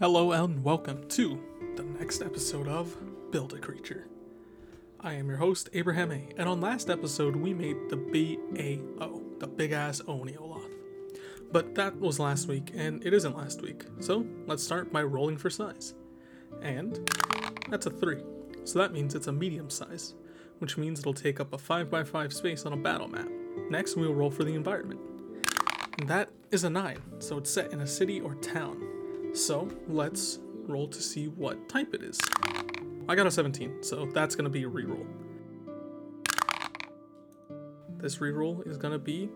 Hello and welcome to the next episode of Build a Creature. I am your host, Abraham A, and on last episode we made the BAO, the Big Ass Oinoloth. But that was last week, and it isn't last week, so let's start by rolling for size. And that's a 3, so that means it's a medium size, which means it'll take up a 5x5 space on a battle map. Next, we will roll for the environment. And that is a 9, so it's set in a city or town. So let's roll to see what type it is. I got a 17, so that's gonna be a reroll. This reroll is gonna be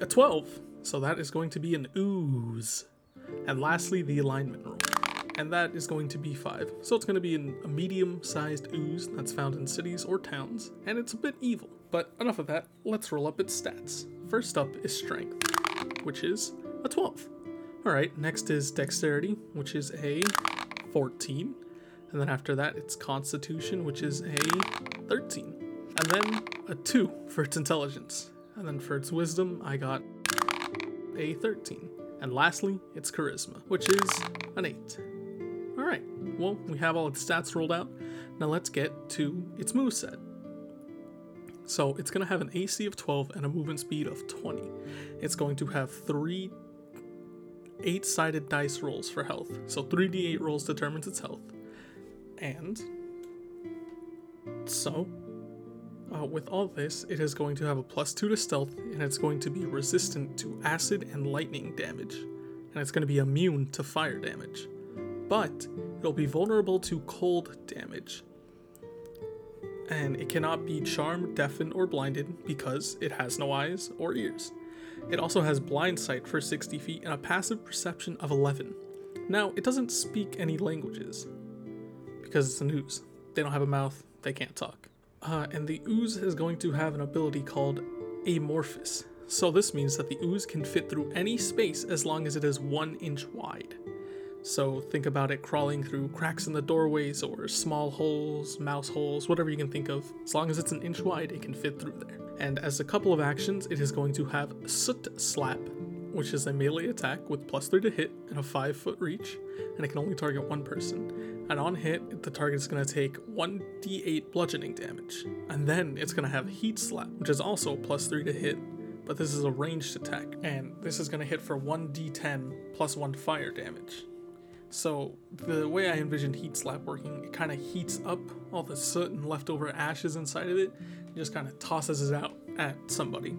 a 12, so that is going to be an ooze. And lastly, the alignment roll. And that is going to be 5. So it's going to be an, a medium sized ooze that's found in cities or towns, and it's a bit evil. But enough of that, let's roll up its stats. First up is Strength, which is a 12. Alright, next is Dexterity, which is a 14. And then after that, it's Constitution, which is a 13. And then a 2 for its Intelligence. And then for its Wisdom, I got a 13. And lastly, it's Charisma, which is an 8. Alright, well, we have all its stats rolled out. Now let's get to its move set. So it's going to have an AC of 12 and a movement speed of 20. It's going to have three eight sided dice rolls for health. So 3d8 rolls determines its health. And so, uh, with all this, it is going to have a plus 2 to stealth, and it's going to be resistant to acid and lightning damage. And it's going to be immune to fire damage. But it'll be vulnerable to cold damage. And it cannot be charmed, deafened, or blinded because it has no eyes or ears. It also has blind sight for 60 feet and a passive perception of 11. Now, it doesn't speak any languages because it's an ooze. They don't have a mouth, they can't talk. Uh, and the ooze is going to have an ability called amorphous. So this means that the ooze can fit through any space as long as it is one inch wide. So think about it crawling through cracks in the doorways or small holes, mouse holes, whatever you can think of. As long as it's an inch wide, it can fit through there. And as a couple of actions, it is going to have Soot Slap, which is a melee attack with plus 3 to hit and a 5 foot reach, and it can only target one person. And on hit, the target is going to take 1d8 bludgeoning damage. And then it's going to have Heat Slap, which is also plus 3 to hit, but this is a ranged attack, and this is going to hit for 1d10 plus 1 fire damage. So the way I envisioned Heat Slap working, it kind of heats up all the soot and leftover ashes inside of it, just kind of tosses it out at somebody.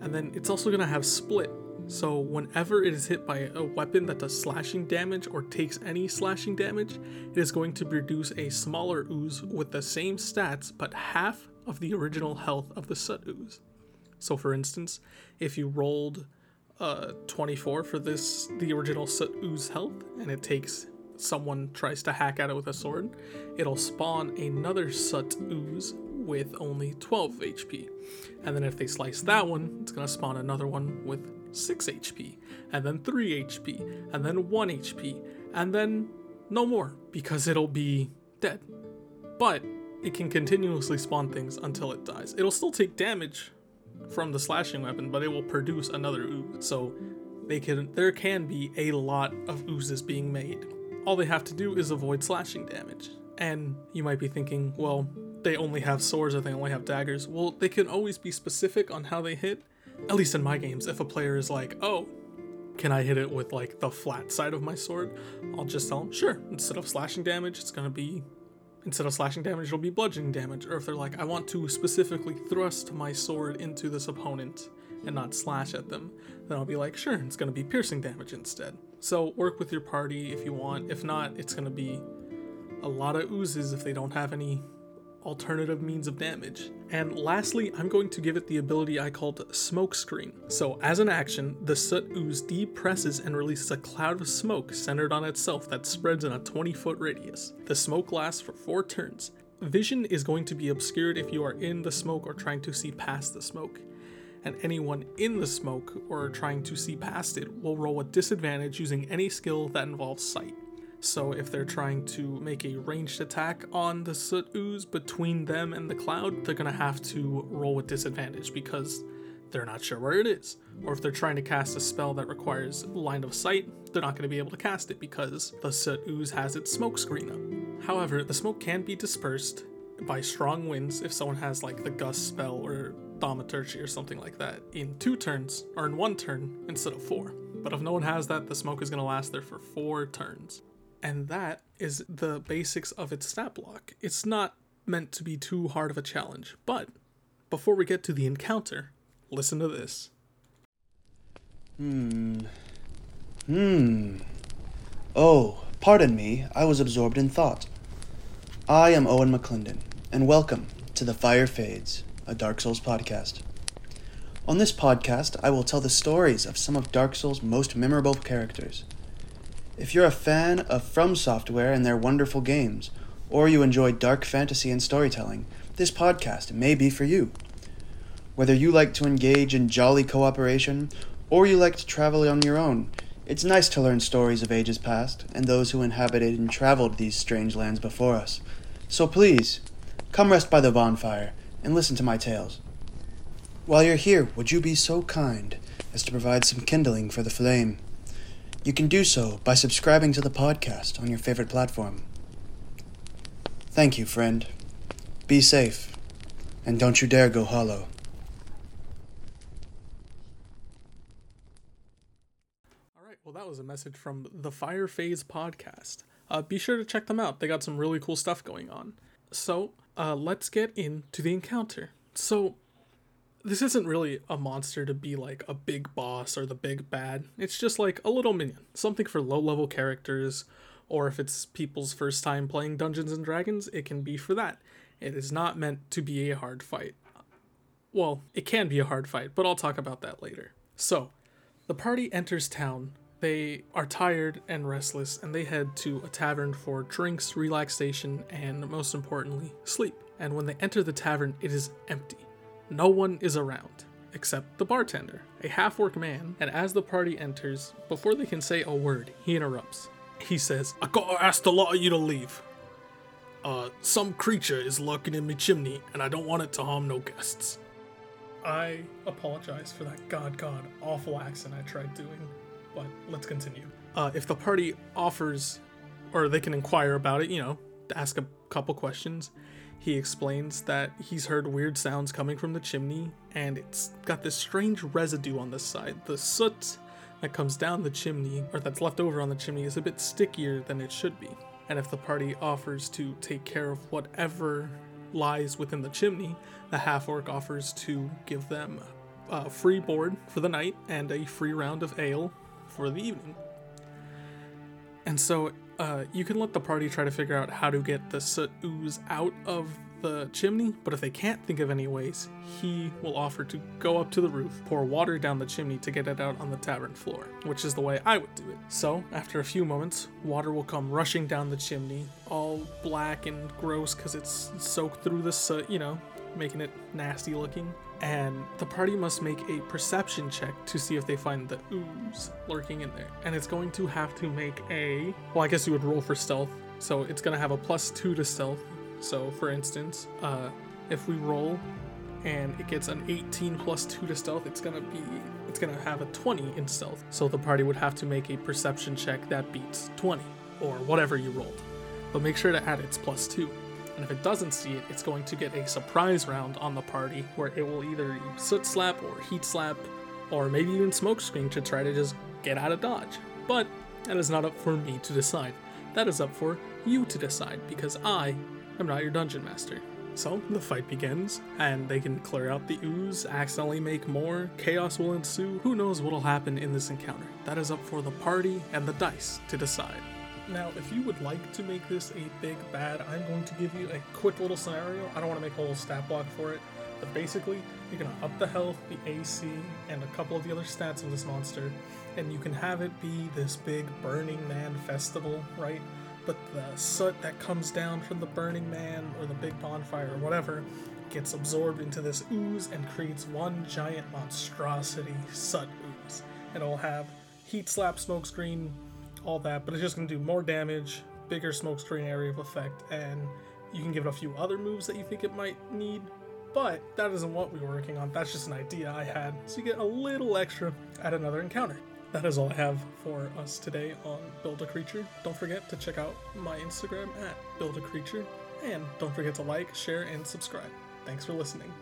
And then it's also gonna have Split. So whenever it is hit by a weapon that does slashing damage or takes any slashing damage, it is going to produce a smaller ooze with the same stats but half of the original health of the soot ooze. So for instance, if you rolled uh, 24 for this the original Soot Ooze health, and it takes someone tries to hack at it with a sword, it'll spawn another Soot Ooze with only 12 HP. And then if they slice that one, it's gonna spawn another one with 6 HP, and then 3 HP, and then 1 HP, and then no more, because it'll be dead. But it can continuously spawn things until it dies. It'll still take damage from the slashing weapon, but it will produce another ooze. So they can there can be a lot of oozes being made. All they have to do is avoid slashing damage. And you might be thinking, well, they only have swords or they only have daggers. Well, they can always be specific on how they hit. At least in my games, if a player is like, oh, can I hit it with like the flat side of my sword? I'll just tell them, sure, instead of slashing damage, it's gonna be instead of slashing damage, it'll be bludgeoning damage. Or if they're like, I want to specifically thrust my sword into this opponent and not slash at them, then I'll be like, sure, it's to be piercing damage instead. So work with your party if you want. If not, it's to be a lot of oozes if they don't have any alternative means of damage. And lastly, I'm going to give it the ability I called Smoke Screen. So, as an action, the Soot Ooze depresses and releases a cloud of smoke centered on itself that spreads in a 20 foot radius. The smoke lasts for 4 turns. Vision is going to be obscured if you are in the smoke or trying to see past the smoke. And anyone in the smoke or trying to see past it will roll a disadvantage using any skill that involves sight. So if they're trying to make a ranged attack on the soot ooze between them and the cloud, they're gonna have to roll with disadvantage because they're not sure where it is. Or if they're trying to cast a spell that requires line of sight, they're not to be able to cast it because the soot ooze has its smoke screen up. However, the smoke can be dispersed by strong winds if someone has like the gust spell or thaumaturgy or something like that in two turns or in one turn instead of four. But if no one has that, the smoke is going to last there for four turns. And that is the basics of its stat block. It's not meant to be too hard of a challenge, but before we get to the encounter, listen to this. Hmm. Hmm. Oh, pardon me, I was absorbed in thought. I am Owen McClendon, and welcome to The Fire Fades, a Dark Souls podcast. On this podcast, I will tell the stories of some of Dark Souls' most memorable characters. If you're a fan of From Software and their wonderful games, or you enjoy dark fantasy and storytelling, this podcast may be for you. Whether you like to engage in jolly cooperation, or you like to travel on your own, it's nice to learn stories of ages past and those who inhabited and traveled these strange lands before us. So please, come rest by the bonfire and listen to my tales. While you're here, would you be so kind as to provide some kindling for the flame? You can do so by subscribing to the podcast on your favorite platform. Thank you, friend. Be safe, and don't you dare go hollow. All right, well, that was a message from the Fire Fades podcast. Uh, be sure to check them out. They got some really cool stuff going on. So, uh, let's get into the encounter. So, this isn't really a monster to be like a big boss or the big bad. It's just like a little minion, something for low level characters, or if it's people's first time playing Dungeons and Dragons, it can be for that. It is not meant to be a hard fight. Well, it can be a hard fight, but I'll talk about that later. So, the party enters town. They are tired and restless, and they head to a tavern for drinks, relaxation, and most importantly, sleep. And when they enter the tavern, it is empty. No one is around, except the bartender, a half orc man, and as the party enters, before they can say a word, he interrupts. He says, I gotta ask the lot of you to leave. Uh, some creature is lurking in me chimney, and I don't want it to harm no guests. I apologize for that god god awful accent I tried doing, but let's continue. Uh, if the party offers, or they can inquire about it, you know, ask a couple questions, he explains that he's heard weird sounds coming from the chimney, and it's got this strange residue on the side. The soot that comes down the chimney, or that's left over on the chimney, is a bit stickier than it should be. And if the party offers to take care of whatever lies within the chimney, the half orc offers to give them a free board for the night and a free round of ale for the evening. And so uh, you can let the party try to figure out how to get the soot ooze out of the chimney, but if they can't think of any ways, he will offer to go up to the roof, pour water down the chimney to get it out on the tavern floor, which is the way I would do it. So, after a few moments, water will come rushing down the chimney, all black and gross because it's soaked through the soot, you know, making it nasty looking. And the party must make a perception check to see if they find the ooze lurking in there. And it's going to have to make a. Well, I guess you would roll for stealth. So it's going to have a plus two to stealth so, for instance, uh, if we roll and it gets an 18 plus 2 to stealth, it's gonna be it's gonna have a 20 in stealth. So the party would have to make a perception check that beats 20 or whatever you rolled. But make sure to add its plus 2. And if it doesn't see it, it's going to get a surprise round on the party where it will either soot slap or heat slap or maybe even smokescreen to try to just get out of dodge. But that is not up for me to decide. That is up for you to decide because I'm not your dungeon master. So the fight begins, and they can clear out the ooze, accidentally make more, chaos will ensue. Who knows what'll happen in this encounter? That is up for the party and the dice to decide. Now, if you would like to make this a big bad, I'm going to give you a quick little scenario. I don't want to make a whole stat block for it, but basically, you're going to up the health, the AC, and a couple of the other stats of this monster, and you can have it be this big Burning Man festival, right? but the soot that comes down from the Burning Man or the big bonfire or whatever gets absorbed into this ooze and creates one giant monstrosity soot ooze. It'll have heat slap, smokescreen, all that, but it's just gonna do more damage, bigger smokescreen area of effect, and you can give it a few other moves that you think it might need. But that isn't what we were working on, that's just an idea I had, so you get a little extra at another encounter. That is all I have for us today on Build a Creature. Don't forget to check out my Instagram at Build a Creature, and don't forget to like, share, and subscribe. Thanks for listening.